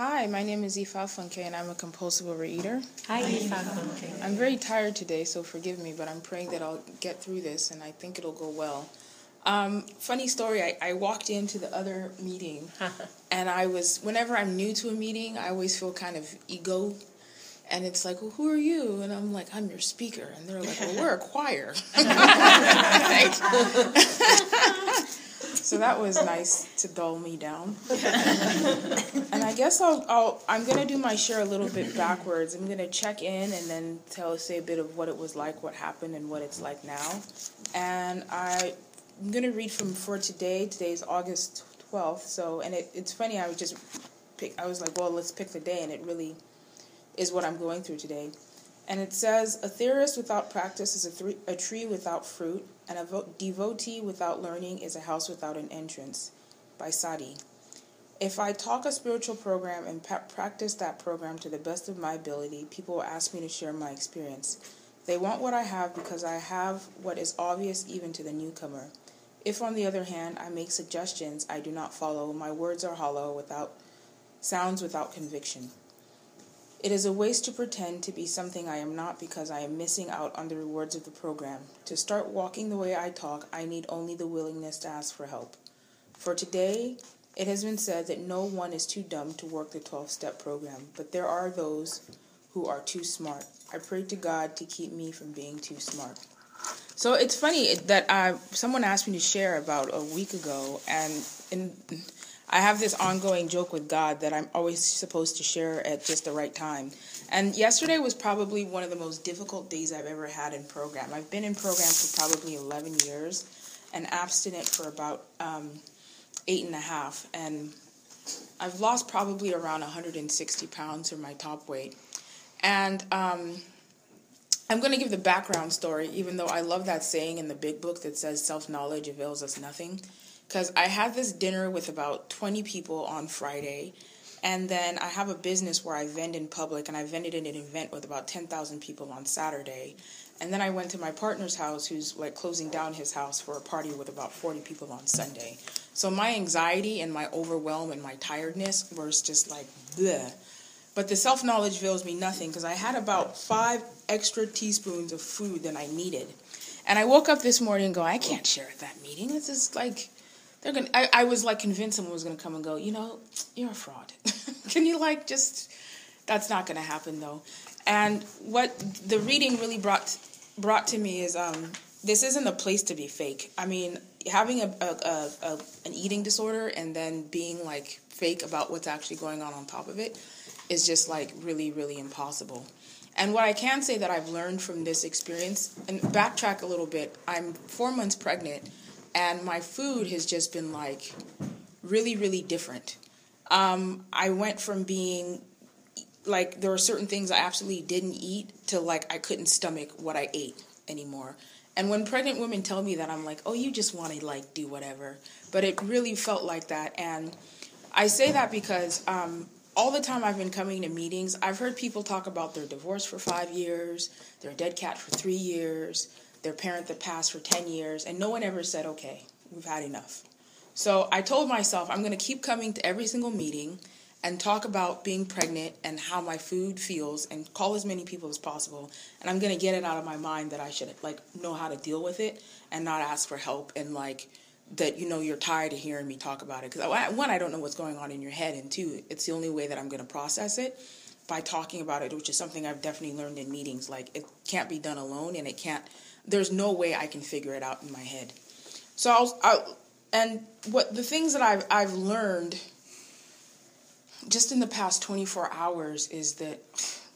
Hi, my name is Ifa Funke and I'm a compulsive overeater. Hi, Ifa Funke. I'm very tired today, so forgive me, but I'm praying that I'll get through this and I think it'll go well. Um, funny story, I, I walked into the other meeting and I was, whenever I'm new to a meeting, I always feel kind of ego. And it's like, well, who are you? And I'm like, I'm your speaker. And they're like, well, we're a choir. so that was nice to dull me down. Guess I'll, I'll I'm gonna do my share a little bit backwards. I'm gonna check in and then tell say a bit of what it was like, what happened, and what it's like now. And I I'm gonna read from for today. Today's August twelfth. So and it, it's funny. I was just pick. I was like, well, let's pick the day, and it really is what I'm going through today. And it says, a theorist without practice is a, th- a tree without fruit, and a vo- devotee without learning is a house without an entrance. By Sadi. If I talk a spiritual program and pa- practice that program to the best of my ability, people will ask me to share my experience. They want what I have because I have what is obvious even to the newcomer. If, on the other hand, I make suggestions I do not follow, my words are hollow, without sounds without conviction. It is a waste to pretend to be something I am not because I am missing out on the rewards of the program. To start walking the way I talk, I need only the willingness to ask for help. For today, it has been said that no one is too dumb to work the 12 step program, but there are those who are too smart. I pray to God to keep me from being too smart. So it's funny that uh, someone asked me to share about a week ago, and in I have this ongoing joke with God that I'm always supposed to share at just the right time. And yesterday was probably one of the most difficult days I've ever had in program. I've been in program for probably 11 years and abstinent for about um, eight and a half. And I've lost probably around 160 pounds from my top weight. And um, I'm going to give the background story, even though I love that saying in the big book that says self knowledge avails us nothing because I had this dinner with about 20 people on Friday. And then I have a business where I vend in public, and I vended at an event with about 10,000 people on Saturday. And then I went to my partner's house, who's like closing down his house for a party with about 40 people on Sunday. So my anxiety and my overwhelm and my tiredness was just like. But the self knowledge avails me nothing because I had about five extra teaspoons of food than I needed. And I woke up this morning and go, I can't share at that meeting. This is like, they're gonna. I, I was like convinced someone was gonna come and go. You know, you're a fraud. Can you like just? That's not gonna happen though. And what the reading really brought brought to me is um, this isn't a place to be fake. I mean, having a, a, a, an eating disorder and then being like fake about what's actually going on on top of it is just like really really impossible. And what I can say that I've learned from this experience, and backtrack a little bit, I'm four months pregnant, and my food has just been like really really different um, i went from being like there were certain things i absolutely didn't eat to like i couldn't stomach what i ate anymore and when pregnant women tell me that i'm like oh you just want to like do whatever but it really felt like that and i say that because um, all the time I've been coming to meetings, I've heard people talk about their divorce for five years, their dead cat for three years, their parent that passed for 10 years, and no one ever said, okay, we've had enough. So I told myself I'm going to keep coming to every single meeting and talk about being pregnant and how my food feels and call as many people as possible. And i'm going to get it out of my mind that i should like know how to deal with it and not ask for help and like that you know you're tired of hearing me talk about it. Because one i don't know what's going on in your head and two it's the only way that i'm going to process it by talking about it which is something i've definitely learned in meetings. Like it can't be done alone and it can't there's no way I can figure it out in my head. So I'll, I'll and what the things that I've I've learned just in the past 24 hours is that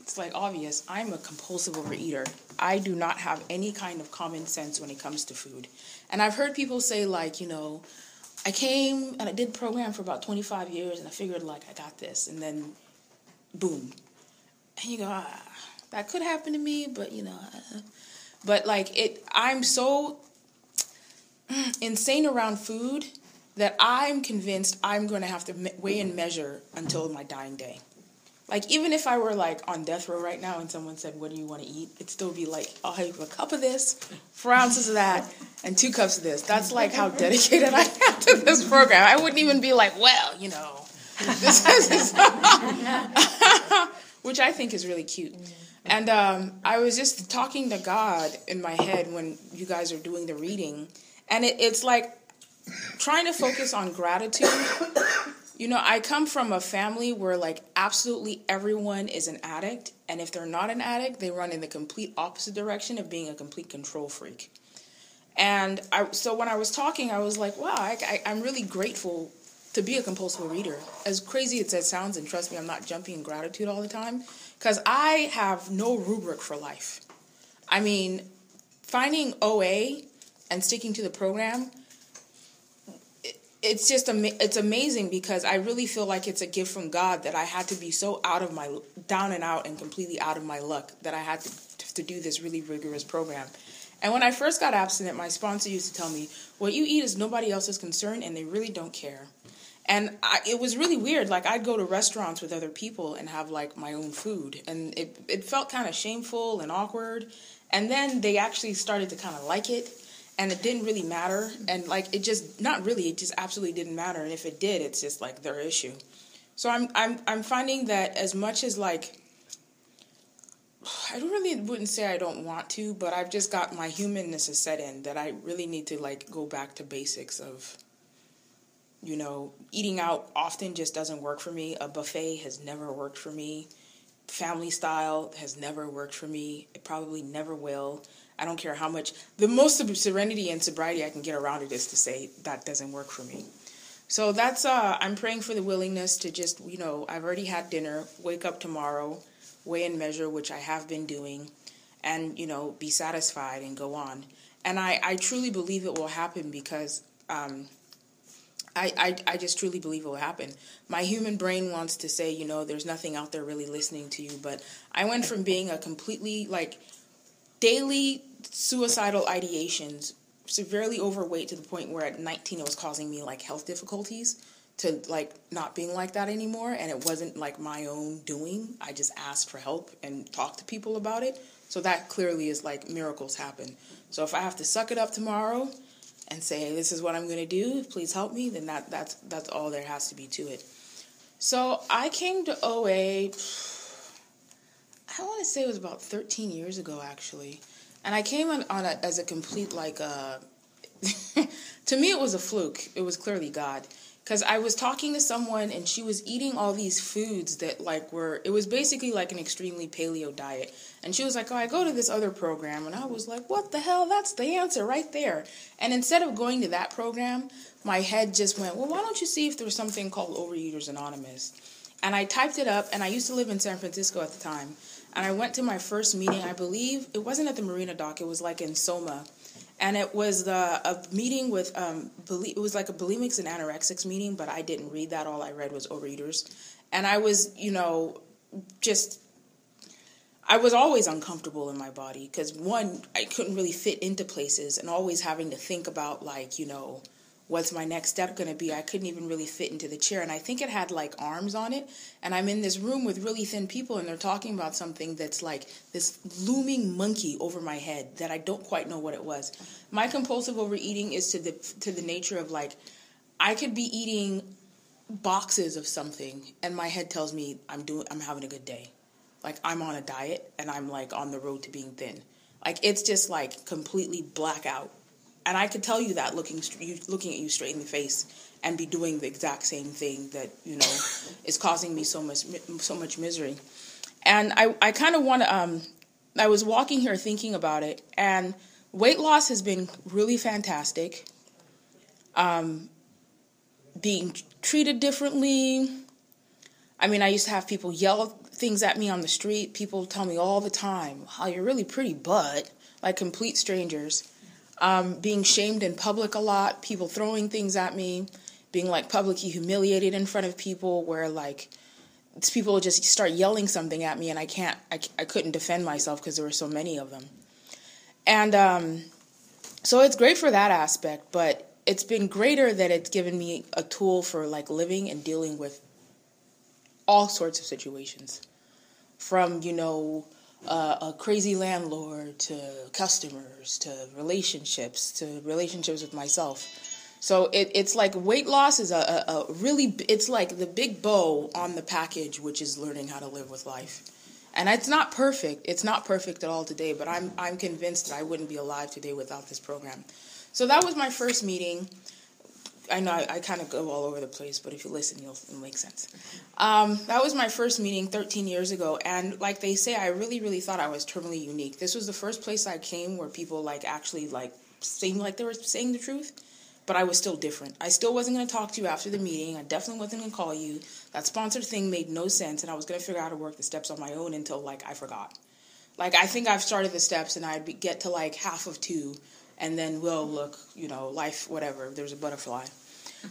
it's like obvious I'm a compulsive overeater. I do not have any kind of common sense when it comes to food. And I've heard people say like, you know, I came and I did program for about 25 years and I figured like I got this and then boom. And you go, ah, that could happen to me, but you know, but like it, I'm so insane around food that I'm convinced I'm going to have to weigh and measure until my dying day. Like even if I were like on death row right now and someone said, "What do you want to eat?" It'd still be like, "I'll have a cup of this, four ounces of that, and two cups of this." That's like how dedicated I am to this program. I wouldn't even be like, "Well, you know." This is which I think is really cute. And um, I was just talking to God in my head when you guys are doing the reading, and it, it's like trying to focus on gratitude. You know, I come from a family where like absolutely everyone is an addict, and if they're not an addict, they run in the complete opposite direction of being a complete control freak. And I, so when I was talking, I was like, wow, I, I'm really grateful to be a compulsive reader. As crazy as that sounds, and trust me, I'm not jumping in gratitude all the time, because I have no rubric for life. I mean, finding OA and sticking to the program, it's just ama- it's amazing because I really feel like it's a gift from God that I had to be so out of my down and out and completely out of my luck that I had to to do this really rigorous program. And when I first got abstinent, my sponsor used to tell me, "What you eat is nobody else's concern, and they really don't care." And I, it was really weird. Like I'd go to restaurants with other people and have like my own food, and it it felt kind of shameful and awkward. And then they actually started to kind of like it, and it didn't really matter. And like it just not really, it just absolutely didn't matter. And if it did, it's just like their issue. So I'm I'm I'm finding that as much as like I don't really wouldn't say I don't want to, but I've just got my humanness is set in that I really need to like go back to basics of you know, eating out often just doesn't work for me. A buffet has never worked for me. Family style has never worked for me. It probably never will. I don't care how much. The most serenity and sobriety I can get around it is to say that doesn't work for me. So that's uh I'm praying for the willingness to just, you know, I've already had dinner, wake up tomorrow, weigh and measure, which I have been doing, and, you know, be satisfied and go on. And I, I truly believe it will happen because um, I, I, I just truly believe it will happen. My human brain wants to say, you know, there's nothing out there really listening to you. But I went from being a completely, like, daily suicidal ideations, severely overweight to the point where at 19 it was causing me, like, health difficulties, to, like, not being like that anymore. And it wasn't, like, my own doing. I just asked for help and talked to people about it. So that clearly is, like, miracles happen. So if I have to suck it up tomorrow and say this is what I'm going to do, please help me, then that that's that's all there has to be to it. So I came to OA I want to say it was about 13 years ago actually. And I came on, on a, as a complete like uh to me it was a fluke. It was clearly God. Because I was talking to someone and she was eating all these foods that like were it was basically like an extremely paleo diet. And she was like oh I go to this other program. And I was like what the hell? That's the answer right there. And instead of going to that program my head just went well why don't you see if there's something called Overeaters Anonymous? And I typed it up and I used to live in San Francisco at the time and I went to my first meeting I believe it wasn't at the Marina Dock it was like in Soma. And it was the a meeting with um it was like a bulimics and anorexics meeting but i didn't read that all i read was overeaters. And i was you know just i was always uncomfortable in my body because one i couldn't really fit into places and always having to think about like you know what's my next step going to be. I couldn't even really fit into the chair and i think it had like arms on it. And i'm in this room with really thin people and they're talking about something that's like this looming monkey over my head that i don't quite know what it was. My compulsive overeating is to the to the nature of like i could be eating boxes of something and my head tells me i'm doing i'm having a good day. Like i'm on a diet and i'm like on the road to being thin. Like it's just like completely blackout and I could tell you that looking looking at you straight in the face and be doing the exact same thing that you know is causing me so much so much misery. And I I kind of want to um I was walking here thinking about it and weight loss has been really fantastic. Um being treated differently. I mean, I used to have people yell things at me on the street. People tell me all the time, "How oh, you're really pretty, but," like complete strangers um, being shamed in public a lot, people throwing things at me, being like publicly humiliated in front of people, where like people just start yelling something at me and I can't, I, I couldn't defend myself because there were so many of them. And um, so it's great for that aspect, but it's been greater that it's given me a tool for like living and dealing with all sorts of situations from, you know, uh, a crazy landlord to customers to relationships to relationships with myself. So it, it's like weight loss is a, a, a, really it's like the big bow on the package, which is learning how to live with life. And it's not perfect. It's not perfect at all today, but I'm I'm convinced that I wouldn't be alive today without this program. So that was my first meeting. I know I, I kind of go all over the place, but if you listen, you'll it'll make sense. Um, that was my first meeting 13 years ago, and like they say, I really, really thought I was terminally unique. This was the first place I came where people like actually like seemed like they were saying the truth, but I was still different. I still wasn't going to talk to you after the meeting. I definitely wasn't going to call you. That sponsored thing made no sense, and I was going to figure out how to work the steps on my own until like I forgot. Like I think I've started the steps, and I'd be, get to like half of two and then we'll look, you know, life, whatever. There's a butterfly.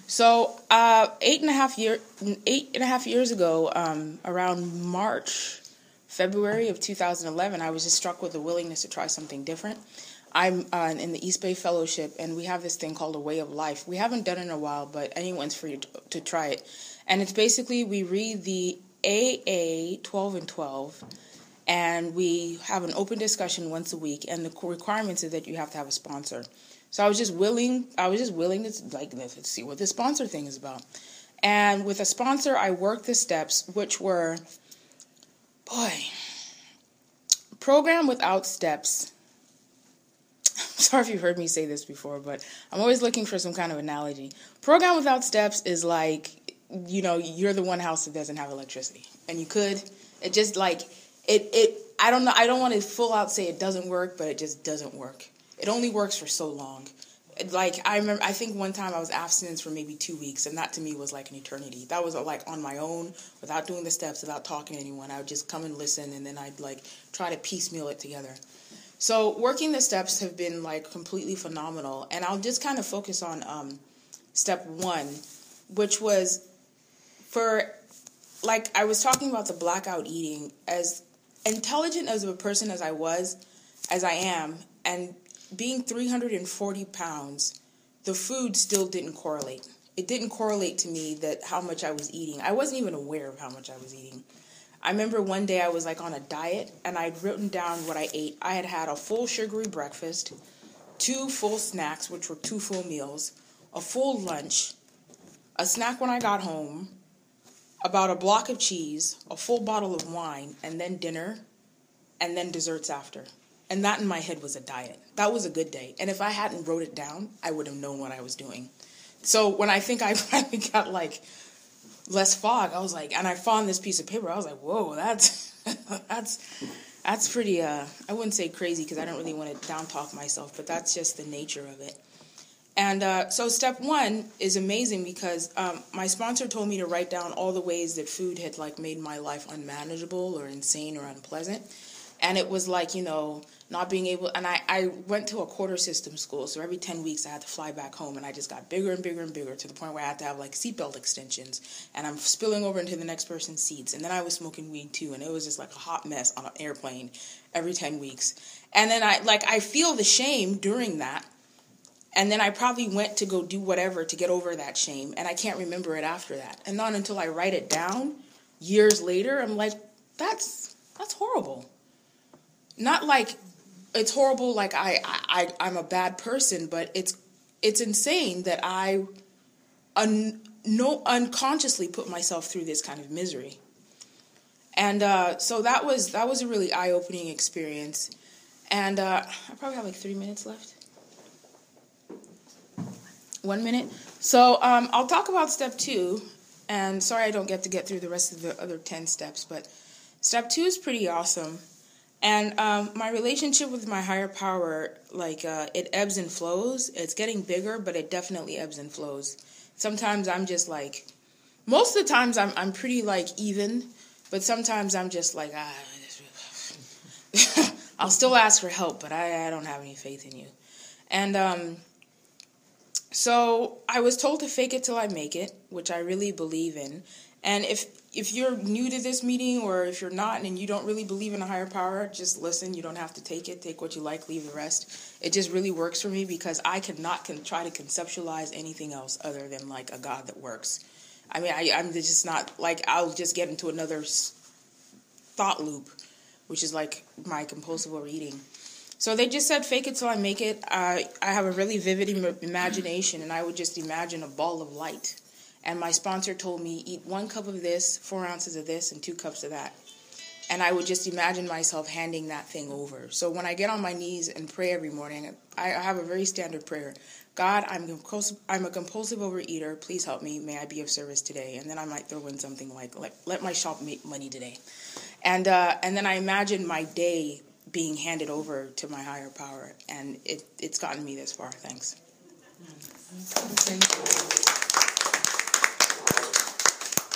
So uh, eight and a half year, eight and a half years ago, um, around March, February of 2011, I was just struck with the willingness to try something different. I'm uh, in the East Bay Fellowship, and we have this thing called a Way of Life. We haven't done it in a while, but anyone's free to, to try it. And it's basically we read the AA 12 and 12 and we have an open discussion once a week and the requirements is that you have to have a sponsor. So i was just willing i was just willing to like let's see what the sponsor thing is about. And with a sponsor i worked the steps which were boy program without steps. I'm sorry if you've heard me say this before but i'm always looking for some kind of analogy. Program without steps is like you know you're the one house that doesn't have electricity. And you could it just like it it I don't know I don't want to full out say it doesn't work, but it just doesn't work. It only works for so long. Like I remember, I think one time I was abstinence for maybe two weeks, and that to me was like an eternity. That was like on my own, without doing the steps, without talking to anyone. I would just come and listen, and then I'd like try to piecemeal it together. So working the steps have been like completely phenomenal, and I'll just kind of focus on um, step one, which was for like I was talking about the blackout eating as intelligent as a person as I was, as I am, and being 340 pounds, the food still didn't correlate. It didn't correlate to me that how much I was eating. I wasn't even aware of how much I was eating. I remember one day I was like on a diet and I'd written down what I ate. I had had a full sugary breakfast, two full snacks, which were two full meals, a full lunch, a snack when I got home, about a block of cheese, a full bottle of wine, and then dinner, and then desserts after. And that in my head was a diet. That was a good day. And if I hadn't wrote it down, I would have known what I was doing. So when I think I finally got like less fog, I was like, and I found this piece of paper. I was like, whoa, that's that's that's pretty. Uh, I wouldn't say crazy because I don't really want to down talk myself, but that's just the nature of it. And uh, so, step one is amazing because um, my sponsor told me to write down all the ways that food had like made my life unmanageable or insane or unpleasant. And it was like, you know, not being able, and I, I went to a quarter system school, so every 10 weeks I had to fly back home, and I just got bigger and bigger and bigger to the point where I had to have like seatbelt extensions, and I'm spilling over into the next person's seats. And then I was smoking weed too, and it was just like a hot mess on an airplane every 10 weeks. And then I, like, I feel the shame during that and then I probably went to go do whatever to get over that shame, and I can't remember it after that. And not until I write it down years later, I'm like, that's that's horrible. Not like it's horrible like I, I I'm a bad person, but it's it's insane that I un, no unconsciously put myself through this kind of misery. And uh, so that was that was a really eye opening experience. And uh, I probably have like three minutes left one minute. So um, I'll talk about step two, and sorry I don't get to get through the rest of the other 10 steps, but step two is pretty awesome. And um, my relationship with my higher power, like uh, it ebbs and flows. It's getting bigger, but it definitely ebbs and flows. Sometimes I'm just like, most of the times I'm I'm pretty like even, but sometimes I'm just like ah. I'll still ask for help, but I, I don't have any faith in you. And um, so I was told to fake it till I make it, which I really believe in. And if if you're new to this meeting or if you're not and you don't really believe in a higher power, just listen. You don't have to take it. Take what you like, leave the rest. It just really works for me because I cannot con- try to conceptualize anything else other than like a God that works. I mean, I, I'm just not like I'll just get into another thought loop, which is like my compulsive overeating. So they just said, fake it till I make it. I I have a really vivid Im- imagination, and I would just imagine a ball of light. And my sponsor told me, eat one cup of this, four ounces of this, and two cups of that. and I would just imagine myself handing that thing over. So when I get on my knees and pray every morning, I have a very standard prayer. God, I'm I'm a compulsive overeater. Please help me. May I be of service today? And then I might throw in something like, like let my shop make money today. And uh, and then I imagine my day being handed over to my higher power, and it it's gotten me this far. Thanks.